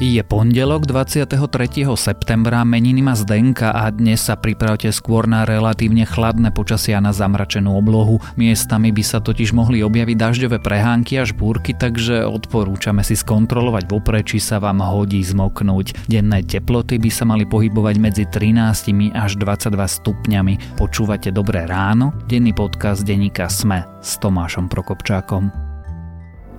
Je pondelok 23. septembra, meniny má Zdenka a dnes sa pripravte skôr na relatívne chladné počasia na zamračenú oblohu. Miestami by sa totiž mohli objaviť dažďové prehánky až búrky, takže odporúčame si skontrolovať vopred, či sa vám hodí zmoknúť. Denné teploty by sa mali pohybovať medzi 13 až 22 stupňami. Počúvate Dobré ráno? Denný podcast denníka Sme s Tomášom Prokopčákom.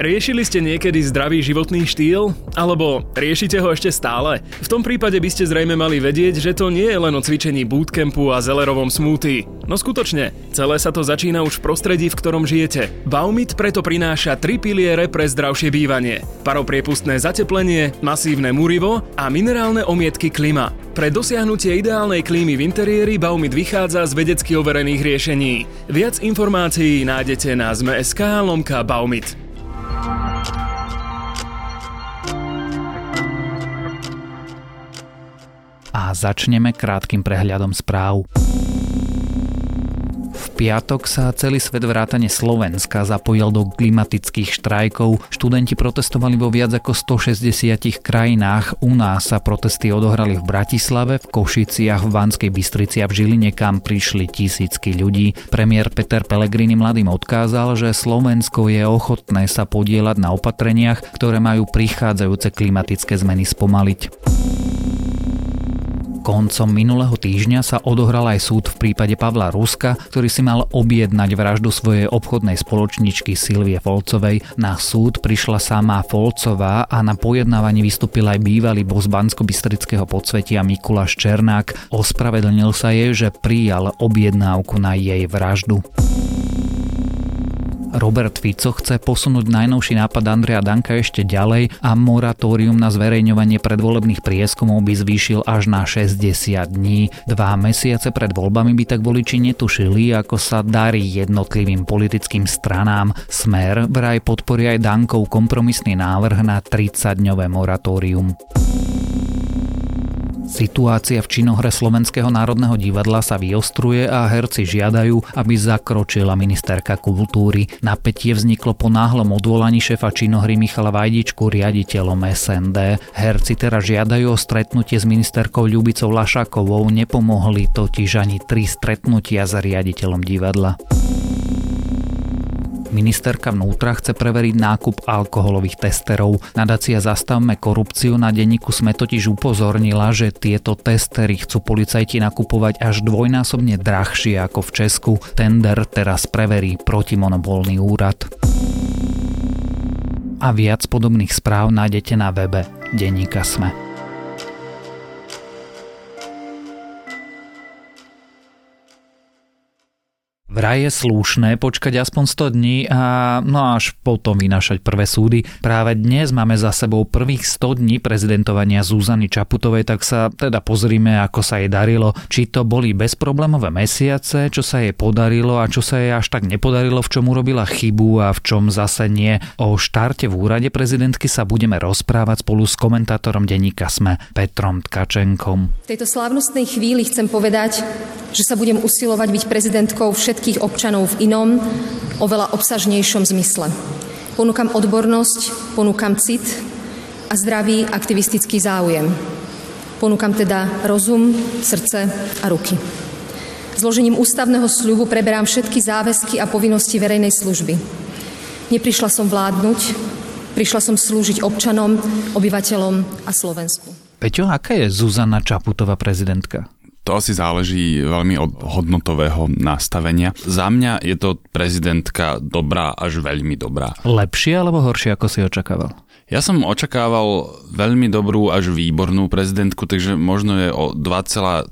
Riešili ste niekedy zdravý životný štýl? Alebo riešite ho ešte stále? V tom prípade by ste zrejme mali vedieť, že to nie je len o cvičení bootcampu a zelerovom smoothie. No skutočne, celé sa to začína už v prostredí, v ktorom žijete. Baumit preto prináša tri piliere pre zdravšie bývanie. Paropriepustné zateplenie, masívne murivo a minerálne omietky klima. Pre dosiahnutie ideálnej klímy v interiéri Baumit vychádza z vedecky overených riešení. Viac informácií nájdete na zme.sk. a začneme krátkým prehľadom správ. V piatok sa celý svet vrátane Slovenska zapojil do klimatických štrajkov. Študenti protestovali vo viac ako 160 krajinách. U nás sa protesty odohrali v Bratislave, v Košiciach, v Banskej Bystrici a v Žiline, kam prišli tisícky ľudí. Premiér Peter Pellegrini mladým odkázal, že Slovensko je ochotné sa podielať na opatreniach, ktoré majú prichádzajúce klimatické zmeny spomaliť. Koncom minulého týždňa sa odohral aj súd v prípade Pavla Ruska, ktorý si mal objednať vraždu svojej obchodnej spoločničky Silvie Folcovej. Na súd prišla sama Folcová a na pojednávaní vystúpil aj bývalý bos Bansko-Bystrického podsvetia Mikuláš Černák. Ospravedlnil sa jej, že prijal objednávku na jej vraždu. Robert Fico chce posunúť najnovší nápad Andrea Danka ešte ďalej a moratórium na zverejňovanie predvolebných prieskumov by zvýšil až na 60 dní. Dva mesiace pred voľbami by tak voliči netušili, ako sa darí jednotlivým politickým stranám. Smer vraj podporí aj Dankov kompromisný návrh na 30-dňové moratórium. Situácia v činohre Slovenského národného divadla sa vyostruje a herci žiadajú, aby zakročila ministerka kultúry. Napätie vzniklo po náhlom odvolaní šefa činohry Michala Vajdičku riaditeľom SND. Herci teraz žiadajú o stretnutie s ministerkou Ľubicou Lašakovou, nepomohli totiž ani tri stretnutia s riaditeľom divadla. Ministerka vnútra chce preveriť nákup alkoholových testerov. Nadácia Zastavme korupciu na denníku sme totiž upozornila, že tieto testery chcú policajti nakupovať až dvojnásobne drahšie ako v Česku. Tender teraz preverí protimonopolný úrad. A viac podobných správ nájdete na webe Denníka Sme. Vraj je slušné počkať aspoň 100 dní a no až potom vynašať prvé súdy. Práve dnes máme za sebou prvých 100 dní prezidentovania Zúzany Čaputovej, tak sa teda pozrime, ako sa jej darilo. Či to boli bezproblémové mesiace, čo sa jej podarilo a čo sa jej až tak nepodarilo, v čom urobila chybu a v čom zase nie. O štarte v úrade prezidentky sa budeme rozprávať spolu s komentátorom denníka Sme Petrom Tkačenkom. V tejto slávnostnej chvíli chcem povedať, že sa budem usilovať byť prezidentkou všetkých občanov v inom, oveľa obsažnejšom zmysle. Ponúkam odbornosť, ponúkam cit a zdravý aktivistický záujem. Ponúkam teda rozum, srdce a ruky. Zložením ústavného sľubu preberám všetky záväzky a povinnosti verejnej služby. Neprišla som vládnuť, prišla som slúžiť občanom, obyvateľom a Slovensku. Peťo, aká je Zuzana Čaputová prezidentka? To asi záleží veľmi od hodnotového nastavenia. Za mňa je to prezidentka dobrá až veľmi dobrá. Lepšie alebo horšie, ako si očakával? Ja som očakával veľmi dobrú až výbornú prezidentku, takže možno je o 2,3%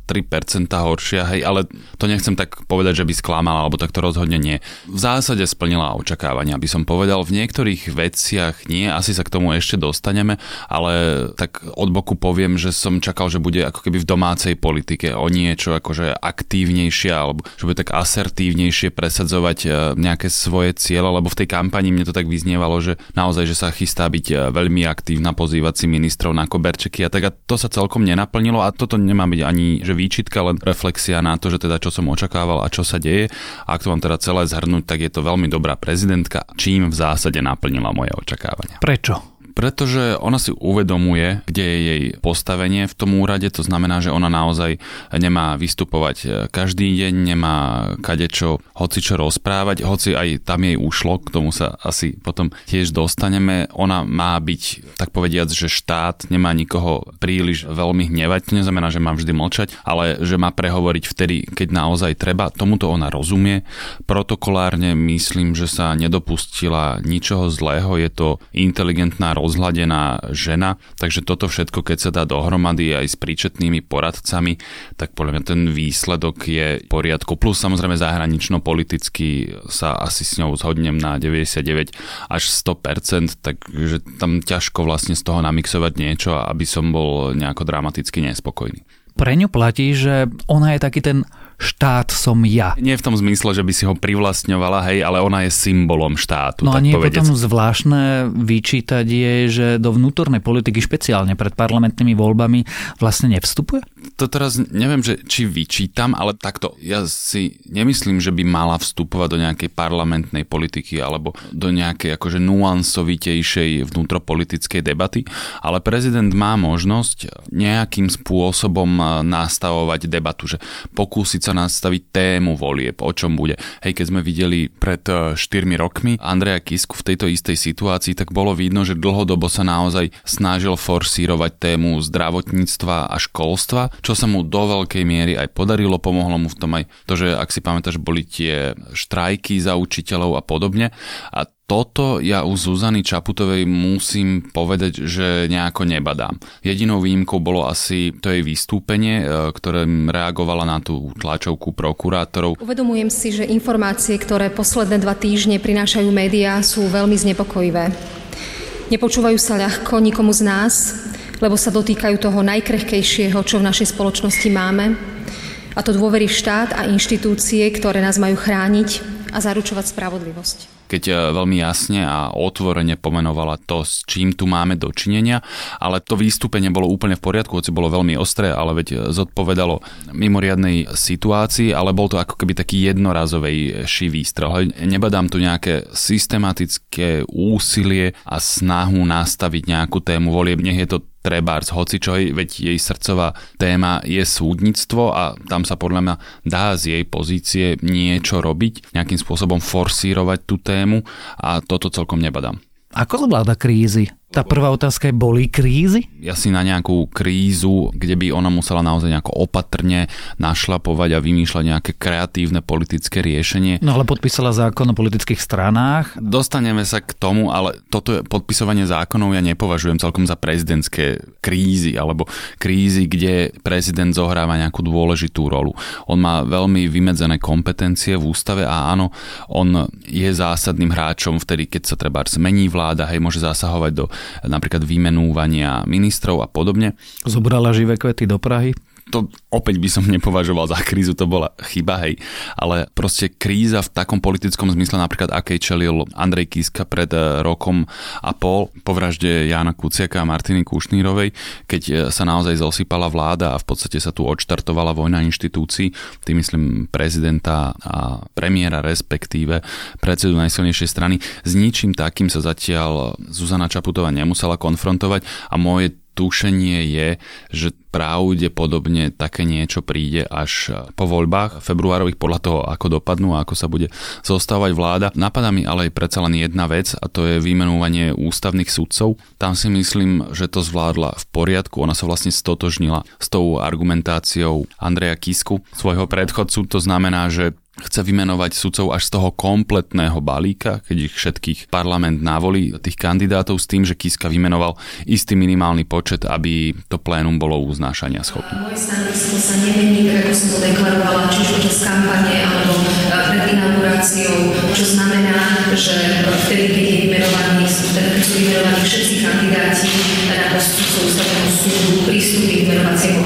horšia, hej, ale to nechcem tak povedať, že by sklamala, alebo tak to rozhodne nie. V zásade splnila očakávania, by som povedal. V niektorých veciach nie, asi sa k tomu ešte dostaneme, ale tak od boku poviem, že som čakal, že bude ako keby v domácej politike o niečo akože aktívnejšie, alebo že bude tak asertívnejšie presadzovať e, nejaké svoje cieľe, lebo v tej kampani mne to tak vyznievalo, že naozaj, že sa chystá byť e, veľmi aktívna, pozývať ministrov na koberčeky a tak a to sa celkom nenaplnilo a toto nemá byť ani že výčitka, len reflexia na to, že teda čo som očakával a čo sa deje. A ak to mám teda celé zhrnúť, tak je to veľmi dobrá prezidentka, čím v zásade naplnila moje očakávania. Prečo? Pretože ona si uvedomuje, kde je jej postavenie v tom úrade, to znamená, že ona naozaj nemá vystupovať každý deň, nemá kadečo, hoci čo rozprávať, hoci aj tam jej ušlo, k tomu sa asi potom tiež dostaneme. Ona má byť, tak povediac, že štát nemá nikoho príliš veľmi hnevať, to neznamená, že má vždy mlčať, ale že má prehovoriť vtedy, keď naozaj treba. Tomuto ona rozumie. Protokolárne myslím, že sa nedopustila ničoho zlého, je to inteligentná, rozhladená žena, takže toto všetko, keď sa dá dohromady aj s príčetnými poradcami, tak podľa mňa ten výsledok je v poriadku. Plus samozrejme zahranično-politicky sa asi s ňou zhodnem na 99 až 100%, takže tam ťažko vlastne z toho namixovať niečo, aby som bol nejako dramaticky nespokojný. Pre ňu platí, že ona je taký ten štát som ja. Nie v tom zmysle, že by si ho privlastňovala, hej, ale ona je symbolom štátu. No a nie je potom zvláštne vyčítať jej, že do vnútornej politiky špeciálne pred parlamentnými voľbami vlastne nevstupuje? To teraz neviem, že či vyčítam, ale takto. Ja si nemyslím, že by mala vstupovať do nejakej parlamentnej politiky alebo do nejakej akože nuansovitejšej vnútropolitickej debaty, ale prezident má možnosť nejakým spôsobom nastavovať debatu, že pokúsiť sa sa nastaviť tému volieb, o čom bude. Hej, keď sme videli pred 4 e, rokmi Andreja Kisku v tejto istej situácii, tak bolo vidno, že dlhodobo sa naozaj snažil forsírovať tému zdravotníctva a školstva, čo sa mu do veľkej miery aj podarilo, pomohlo mu v tom aj to, že ak si pamätáš, boli tie štrajky za učiteľov a podobne. A toto ja u Zuzany Čaputovej musím povedať, že nejako nebadám. Jedinou výjimkou bolo asi to jej vystúpenie, e, ktoré reagovala na tú tlačovku prokurátorov. Uvedomujem si, že informácie, ktoré posledné dva týždne prinášajú médiá, sú veľmi znepokojivé. Nepočúvajú sa ľahko nikomu z nás, lebo sa dotýkajú toho najkrehkejšieho, čo v našej spoločnosti máme, a to dôvery v štát a inštitúcie, ktoré nás majú chrániť a zaručovať spravodlivosť keď e, veľmi jasne a otvorene pomenovala to, s čím tu máme dočinenia, ale to výstupenie bolo úplne v poriadku, hoci bolo veľmi ostré, ale veď e, zodpovedalo mimoriadnej situácii, ale bol to ako keby taký jednorazový výstrel. Nebadám tu nejaké systematické úsilie a snahu nastaviť nejakú tému volieb, nech je to trebárs hocičoj, veď jej srdcová téma je súdnictvo a tam sa podľa mňa dá z jej pozície niečo robiť, nejakým spôsobom forsírovať tú tému a toto celkom nebadám. Ako zvláda krízy? Tá prvá otázka je, boli krízy? Ja si na nejakú krízu, kde by ona musela naozaj nejako opatrne našlapovať a vymýšľať nejaké kreatívne politické riešenie. No ale podpísala zákon o politických stranách. Dostaneme sa k tomu, ale toto podpisovanie zákonov ja nepovažujem celkom za prezidentské krízy alebo krízy, kde prezident zohráva nejakú dôležitú rolu. On má veľmi vymedzené kompetencie v ústave a áno, on je zásadným hráčom vtedy, keď sa treba zmení vláda, hej, môže zasahovať do napríklad vymenúvania ministrov a podobne. Zobrala živé kvety do Prahy? To opäť by som nepovažoval za krízu, to bola chyba, hej. Ale proste kríza v takom politickom zmysle, napríklad akej čelil Andrej Kiska pred eh, rokom a pol po vražde Jana Kuciaka a Martiny Kušnírovej, keď eh, sa naozaj zosypala vláda a v podstate sa tu odštartovala vojna inštitúcií, tým myslím prezidenta a premiéra respektíve predsedu najsilnejšej strany. S ničím takým sa zatiaľ Zuzana Čaputová nemusela konfrontovať a moje tušenie je, že pravdepodobne také niečo príde až po voľbách februárových podľa toho, ako dopadnú a ako sa bude zostávať vláda. Napadá mi ale aj predsa len jedna vec a to je vymenúvanie ústavných sudcov. Tam si myslím, že to zvládla v poriadku. Ona sa vlastne stotožnila s tou argumentáciou Andreja Kisku, svojho predchodcu. To znamená, že chce vymenovať sudcov až z toho kompletného balíka, keď ich všetkých parlament navolí, tých kandidátov s tým, že Kiska vymenoval istý minimálny počet, aby to plénum bolo uznášania schopné. Moje stanovisko sa nemení, ako som to deklarovala, či už počas kampane alebo e, pred inauguráciou, čo znamená, že vtedy, keď je vymenovaný, teda keď sú vymenovaní všetci kandidáti na post ústavného súdu, prístupy k vymenovaciemu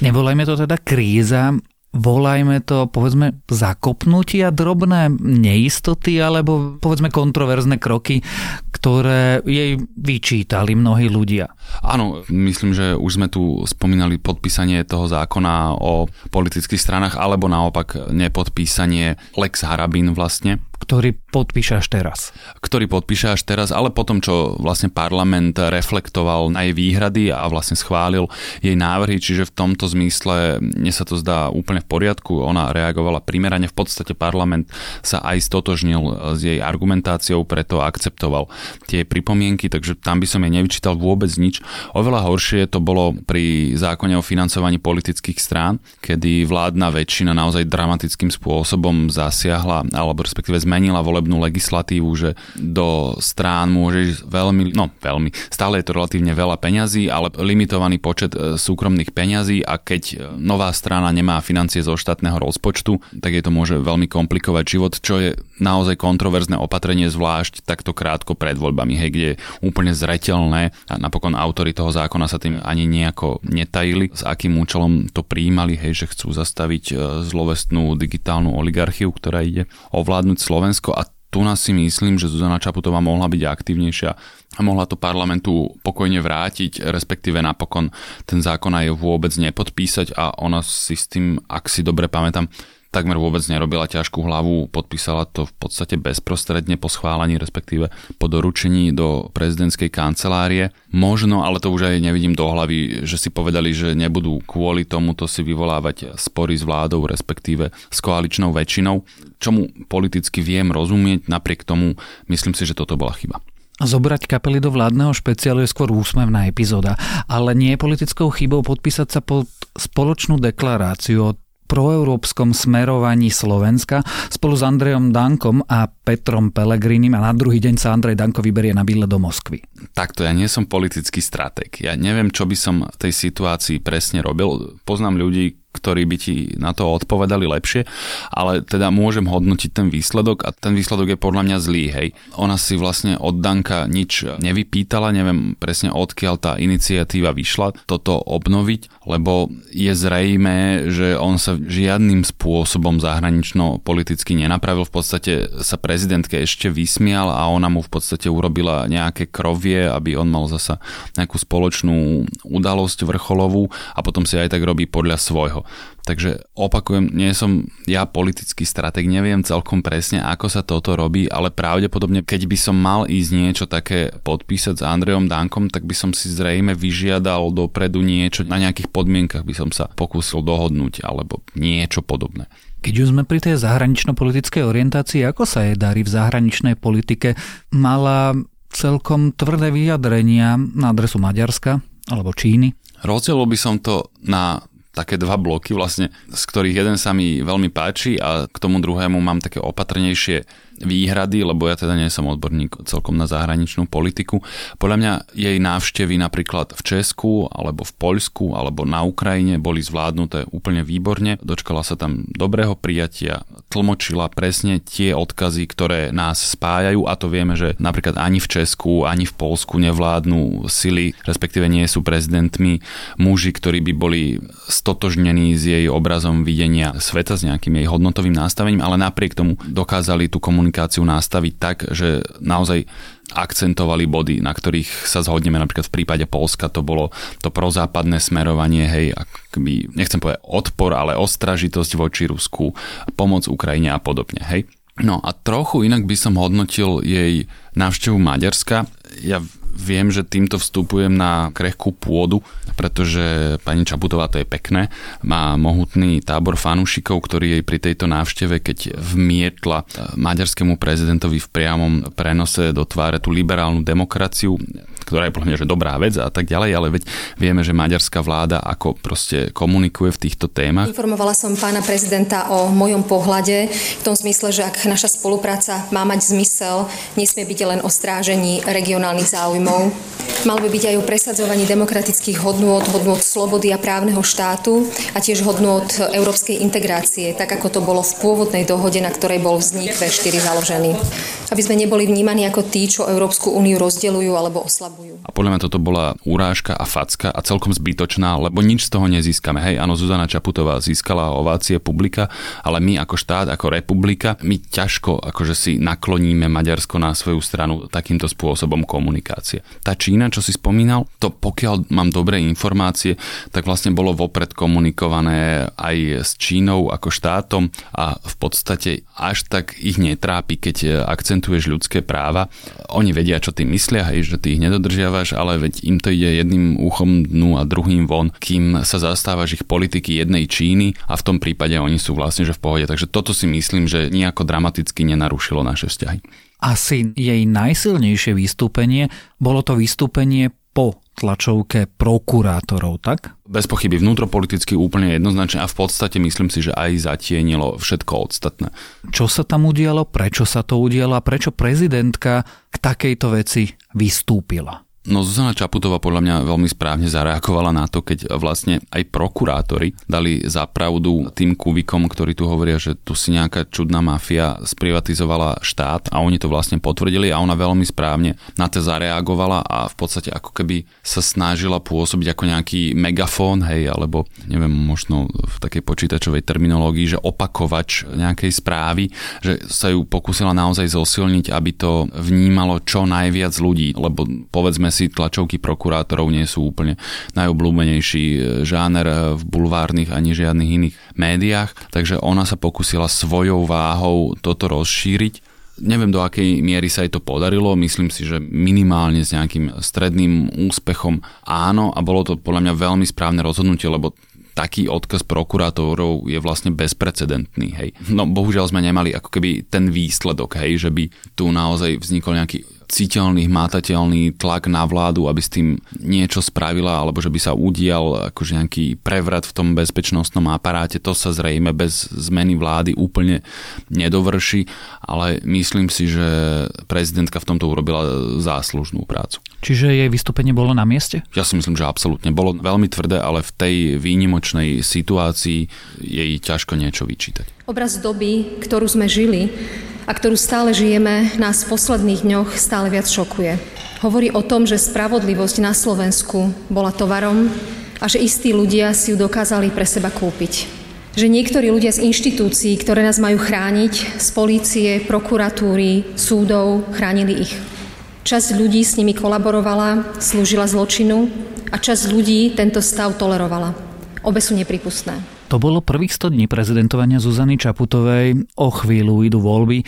Nevolajme to teda kríza, volajme to, povedzme, zakopnutia, drobné neistoty alebo povedzme kontroverzné kroky, ktoré jej vyčítali mnohí ľudia. Áno, myslím, že už sme tu spomínali podpísanie toho zákona o politických stranách alebo naopak nepodpísanie Lex Harabin vlastne, ktorý podpíše až teraz. Ktorý podpíše až teraz, ale potom, čo vlastne parlament reflektoval na jej výhrady a vlastne schválil jej návrhy, čiže v tomto zmysle mne sa to zdá úplne v poriadku. Ona reagovala primerane, v podstate parlament sa aj stotožnil s jej argumentáciou, preto akceptoval tie pripomienky, takže tam by som jej nevyčítal vôbec nič. Oveľa horšie to bolo pri zákone o financovaní politických strán, kedy vládna väčšina naozaj dramatickým spôsobom zasiahla, alebo respektíve zmenila volebnú legislatívu, že do strán môže veľmi, no veľmi, stále je to relatívne veľa peňazí, ale limitovaný počet e, súkromných peňazí a keď e, nová strana nemá financie zo štátneho rozpočtu, tak je to môže veľmi komplikovať život, čo je naozaj kontroverzné opatrenie, zvlášť takto krátko pred voľbami, hej, kde je úplne zretelné a napokon autory toho zákona sa tým ani nejako netajili, s akým účelom to prijímali, hej, že chcú zastaviť e, zlovestnú digitálnu oligarchiu, ktorá ide ovládnuť Slovensko a tu nás si myslím, že Zuzana Čaputová mohla byť aktívnejšia a mohla to parlamentu pokojne vrátiť, respektíve napokon ten zákon aj vôbec nepodpísať a ona si s tým, ak si dobre pamätám, takmer vôbec nerobila ťažkú hlavu, podpísala to v podstate bezprostredne po schválení, respektíve po doručení do prezidentskej kancelárie. Možno, ale to už aj nevidím do hlavy, že si povedali, že nebudú kvôli tomuto si vyvolávať spory s vládou, respektíve s koaličnou väčšinou. Čomu politicky viem rozumieť, napriek tomu myslím si, že toto bola chyba. Zobrať kapely do vládneho špeciálu je skôr úsmevná epizóda, ale nie je politickou chybou podpísať sa pod spoločnú deklaráciu o proeurópskom smerovaní Slovenska spolu s Andrejom Dankom a Petrom Pelegrinim a na druhý deň sa Andrej Danko vyberie na bydle do Moskvy. Takto, ja nie som politický stratég. Ja neviem, čo by som v tej situácii presne robil. Poznám ľudí, ktorí by ti na to odpovedali lepšie, ale teda môžem hodnotiť ten výsledok a ten výsledok je podľa mňa zlý, hej. Ona si vlastne od Danka nič nevypýtala, neviem presne odkiaľ tá iniciatíva vyšla toto obnoviť, lebo je zrejme, že on sa žiadnym spôsobom zahranično politicky nenapravil, v podstate sa prezidentke ešte vysmial a ona mu v podstate urobila nejaké krovie, aby on mal zasa nejakú spoločnú udalosť vrcholovú a potom si aj tak robí podľa svojho všetko. Takže opakujem, nie som ja politický strateg, neviem celkom presne, ako sa toto robí, ale pravdepodobne, keď by som mal ísť niečo také podpísať s Andrejom Dankom, tak by som si zrejme vyžiadal dopredu niečo, na nejakých podmienkach by som sa pokúsil dohodnúť, alebo niečo podobné. Keď už sme pri tej zahranično-politickej orientácii, ako sa jej darí v zahraničnej politike, mala celkom tvrdé vyjadrenia na adresu Maďarska alebo Číny? Rozdielil by som to na také dva bloky vlastne, z ktorých jeden sa mi veľmi páči a k tomu druhému mám také opatrnejšie výhrady, lebo ja teda nie som odborník celkom na zahraničnú politiku. Podľa mňa jej návštevy napríklad v Česku, alebo v Poľsku, alebo na Ukrajine boli zvládnuté úplne výborne. Dočkala sa tam dobrého prijatia, tlmočila presne tie odkazy, ktoré nás spájajú a to vieme, že napríklad ani v Česku, ani v Polsku nevládnu sily, respektíve nie sú prezidentmi muži, ktorí by boli stotožnení s jej obrazom videnia sveta, s nejakým jej hodnotovým nastavením, ale napriek tomu dokázali tú komunikáciu komunikáciu nastaviť tak, že naozaj akcentovali body, na ktorých sa zhodneme. Napríklad v prípade Polska to bolo to prozápadné smerovanie, hej, akby, nechcem povedať odpor, ale ostražitosť voči Rusku, pomoc Ukrajine a podobne, hej. No a trochu inak by som hodnotil jej návštevu Maďarska. Ja viem, že týmto vstupujem na krehkú pôdu, pretože pani Čaputová, to je pekné, má mohutný tábor fanúšikov, ktorý jej pri tejto návšteve, keď vmietla maďarskému prezidentovi v priamom prenose do tváre tú liberálnu demokraciu, ktorá je podľa že dobrá vec a tak ďalej, ale veď vieme, že maďarská vláda ako proste komunikuje v týchto témach. Informovala som pána prezidenta o mojom pohľade v tom zmysle, že ak naša spolupráca má mať zmysel, nesmie byť len o strážení regionálnych záujmov. Mal by byť aj o presadzovaní demokratických hodnôt, hodnôt slobody a právneho štátu a tiež hodnôt európskej integrácie, tak ako to bolo v pôvodnej dohode, na ktorej bol vznik V4 založený. Aby sme neboli vnímaní ako tí, čo Európsku úniu rozdeľujú alebo oslabujú. A podľa mňa toto bola urážka a facka a celkom zbytočná, lebo nič z toho nezískame. Hej, áno, Zuzana Čaputová získala ovácie publika, ale my ako štát, ako republika, my ťažko akože si nakloníme Maďarsko na svoju stranu takýmto spôsobom komunikácie. Tá Čína, čo si spomínal, to pokiaľ mám dobré informácie, tak vlastne bolo vopred komunikované aj s Čínou ako štátom a v podstate až tak ich netrápi, keď akcentuješ ľudské práva. Oni vedia, čo ty myslia, hej, že ty ich nedodržiavaš, ale veď im to ide jedným uchom dnu a druhým von, kým sa zastávaš ich politiky jednej Číny a v tom prípade oni sú vlastne že v pohode. Takže toto si myslím, že nejako dramaticky nenarušilo naše vzťahy. Asi jej najsilnejšie vystúpenie bolo to vystúpenie po tlačovke prokurátorov, tak? Bez pochyby vnútropoliticky úplne jednoznačne a v podstate myslím si, že aj zatienilo všetko ostatné. Čo sa tam udialo, prečo sa to udialo a prečo prezidentka k takejto veci vystúpila? No Zuzana Čaputová podľa mňa veľmi správne zareagovala na to, keď vlastne aj prokurátori dali za pravdu tým kubikom, ktorí tu hovoria, že tu si nejaká čudná mafia sprivatizovala štát a oni to vlastne potvrdili a ona veľmi správne na to zareagovala a v podstate ako keby sa snažila pôsobiť ako nejaký megafón, hej, alebo neviem, možno v takej počítačovej terminológii, že opakovač nejakej správy, že sa ju pokúsila naozaj zosilniť, aby to vnímalo čo najviac ľudí, lebo povedzme si, tlačovky prokurátorov nie sú úplne najobľúbenejší e, žáner e, v bulvárnych ani žiadnych iných médiách, takže ona sa pokusila svojou váhou toto rozšíriť. Neviem, do akej miery sa jej to podarilo, myslím si, že minimálne s nejakým stredným úspechom áno a bolo to podľa mňa veľmi správne rozhodnutie, lebo taký odkaz prokurátorov je vlastne bezprecedentný. Hej. No bohužiaľ sme nemali ako keby ten výsledok, hej, že by tu naozaj vznikol nejaký citeľný, hmatateľný tlak na vládu, aby s tým niečo spravila, alebo že by sa udial akože nejaký prevrat v tom bezpečnostnom aparáte. To sa zrejme bez zmeny vlády úplne nedovrší, ale myslím si, že prezidentka v tomto urobila záslužnú prácu. Čiže jej vystúpenie bolo na mieste? Ja si myslím, že absolútne. Bolo veľmi tvrdé, ale v tej výnimočnej situácii jej ťažko niečo vyčítať. Obraz doby, ktorú sme žili, a ktorú stále žijeme, nás v posledných dňoch stále viac šokuje. Hovorí o tom, že spravodlivosť na Slovensku bola tovarom a že istí ľudia si ju dokázali pre seba kúpiť. Že niektorí ľudia z inštitúcií, ktoré nás majú chrániť, z polície, prokuratúry, súdov, chránili ich. Časť ľudí s nimi kolaborovala, slúžila zločinu a časť ľudí tento stav tolerovala. Obe sú nepripustné. To bolo prvých 100 dní prezidentovania Zuzany Čaputovej. O chvíľu idú voľby.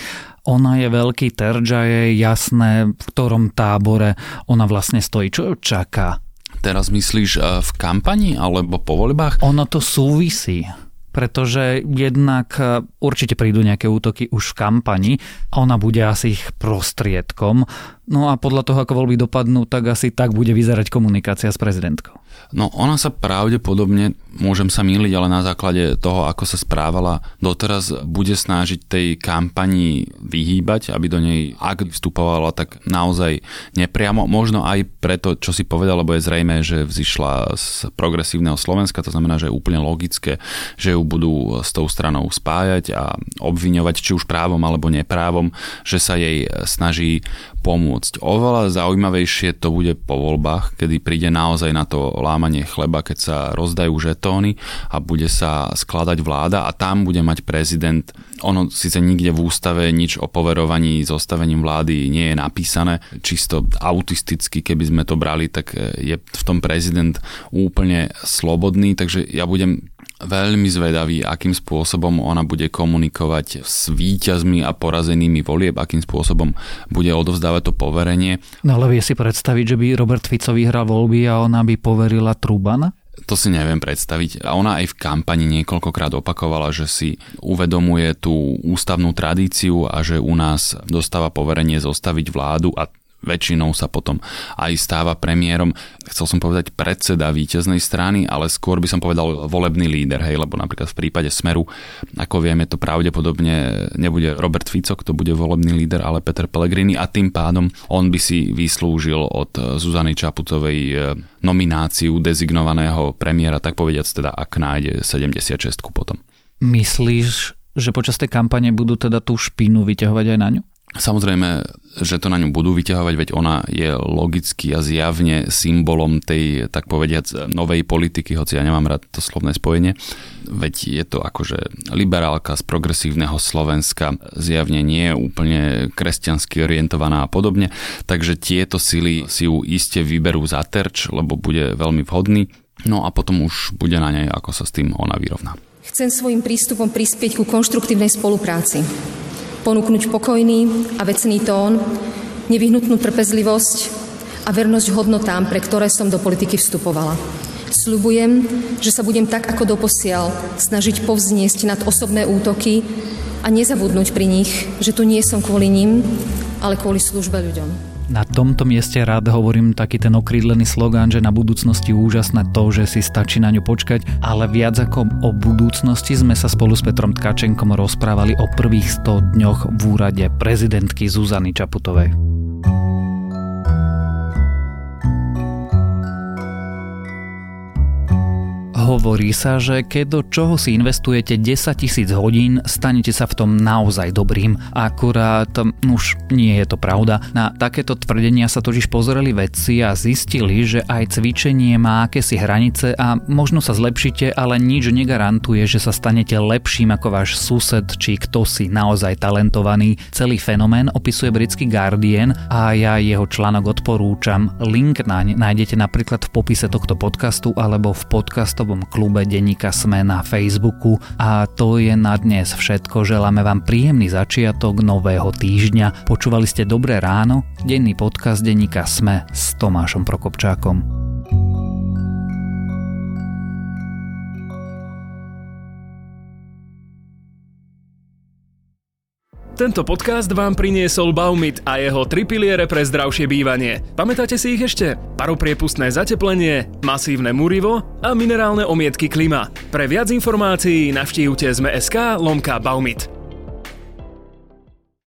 Ona je veľký terč a je jasné, v ktorom tábore ona vlastne stojí. Čo čaká? Teraz myslíš eh, v kampani alebo po voľbách? Ono to súvisí pretože jednak eh, určite prídu nejaké útoky už v kampani a ona bude asi ich prostriedkom. No a podľa toho, ako voľby dopadnú, tak asi tak bude vyzerať komunikácia s prezidentkou. No ona sa pravdepodobne, môžem sa míliť, ale na základe toho, ako sa správala doteraz, bude snažiť tej kampani vyhýbať, aby do nej, ak vstupovala, tak naozaj nepriamo. Možno aj preto, čo si povedal, lebo je zrejme, že vzýšla z progresívneho Slovenska, to znamená, že je úplne logické, že ju budú s tou stranou spájať a obviňovať, či už právom alebo neprávom, že sa jej snaží pomôcť. Oveľa zaujímavejšie to bude po voľbách, kedy príde naozaj na to lámanie chleba, keď sa rozdajú žetóny a bude sa skladať vláda a tam bude mať prezident, ono síce nikde v ústave nič o poverovaní zostavením vlády nie je napísané, čisto autisticky, keby sme to brali, tak je v tom prezident úplne slobodný, takže ja budem veľmi zvedavý, akým spôsobom ona bude komunikovať s víťazmi a porazenými volieb, akým spôsobom bude odovzdávať to poverenie. No ale vie si predstaviť, že by Robert Fico vyhral voľby a ona by poverila Trubana? To si neviem predstaviť. A ona aj v kampani niekoľkokrát opakovala, že si uvedomuje tú ústavnú tradíciu a že u nás dostáva poverenie zostaviť vládu a väčšinou sa potom aj stáva premiérom. Chcel som povedať predseda víťaznej strany, ale skôr by som povedal volebný líder, hej, lebo napríklad v prípade Smeru, ako vieme, to pravdepodobne nebude Robert Fico, kto bude volebný líder, ale Peter Pellegrini a tým pádom on by si vyslúžil od Zuzany Čaputovej e, nomináciu dezignovaného premiéra, tak povediac teda, ak nájde 76 potom. Myslíš, že počas tej kampane budú teda tú špínu vyťahovať aj na ňu? Samozrejme, že to na ňu budú vyťahovať, veď ona je logicky a zjavne symbolom tej, tak povediac, novej politiky, hoci ja nemám rád to slovné spojenie. Veď je to akože liberálka z progresívneho Slovenska, zjavne nie je úplne kresťansky orientovaná a podobne, takže tieto sily si ju iste vyberú za terč, lebo bude veľmi vhodný. No a potom už bude na nej, ako sa s tým ona vyrovná. Chcem svojim prístupom prispieť ku konštruktívnej spolupráci ponúknuť pokojný a vecný tón, nevyhnutnú trpezlivosť a vernosť hodnotám, pre ktoré som do politiky vstupovala. Sľubujem, že sa budem tak ako doposiaľ snažiť povzniesť nad osobné útoky a nezabudnúť pri nich, že tu nie som kvôli nim, ale kvôli službe ľuďom. Na tomto mieste rád hovorím taký ten okrídlený slogán, že na budúcnosti úžasné to, že si stačí na ňu počkať, ale viac ako o budúcnosti sme sa spolu s Petrom Tkačenkom rozprávali o prvých 100 dňoch v úrade prezidentky Zuzany Čaputovej. Hovorí sa, že keď do čoho si investujete 10 tisíc hodín, stanete sa v tom naozaj dobrým. Akurát už nie je to pravda. Na takéto tvrdenia sa totiž pozreli vedci a zistili, že aj cvičenie má akési hranice a možno sa zlepšíte, ale nič negarantuje, že sa stanete lepším ako váš sused či kto si naozaj talentovaný. Celý fenomén opisuje britský Guardian a ja jeho článok odporúčam. Link naň nájdete napríklad v popise tohto podcastu alebo v podcastovom klube Denika Sme na Facebooku a to je na dnes všetko. Želáme vám príjemný začiatok nového týždňa. Počúvali ste Dobré ráno, denný podcast Denika Sme s Tomášom Prokopčákom. Tento podcast vám priniesol Baumit a jeho tri piliere pre zdravšie bývanie. Pamätáte si ich ešte? Paropriepustné zateplenie, masívne murivo a minerálne omietky klima. Pre viac informácií navštívte sme.sk lomka Baumit.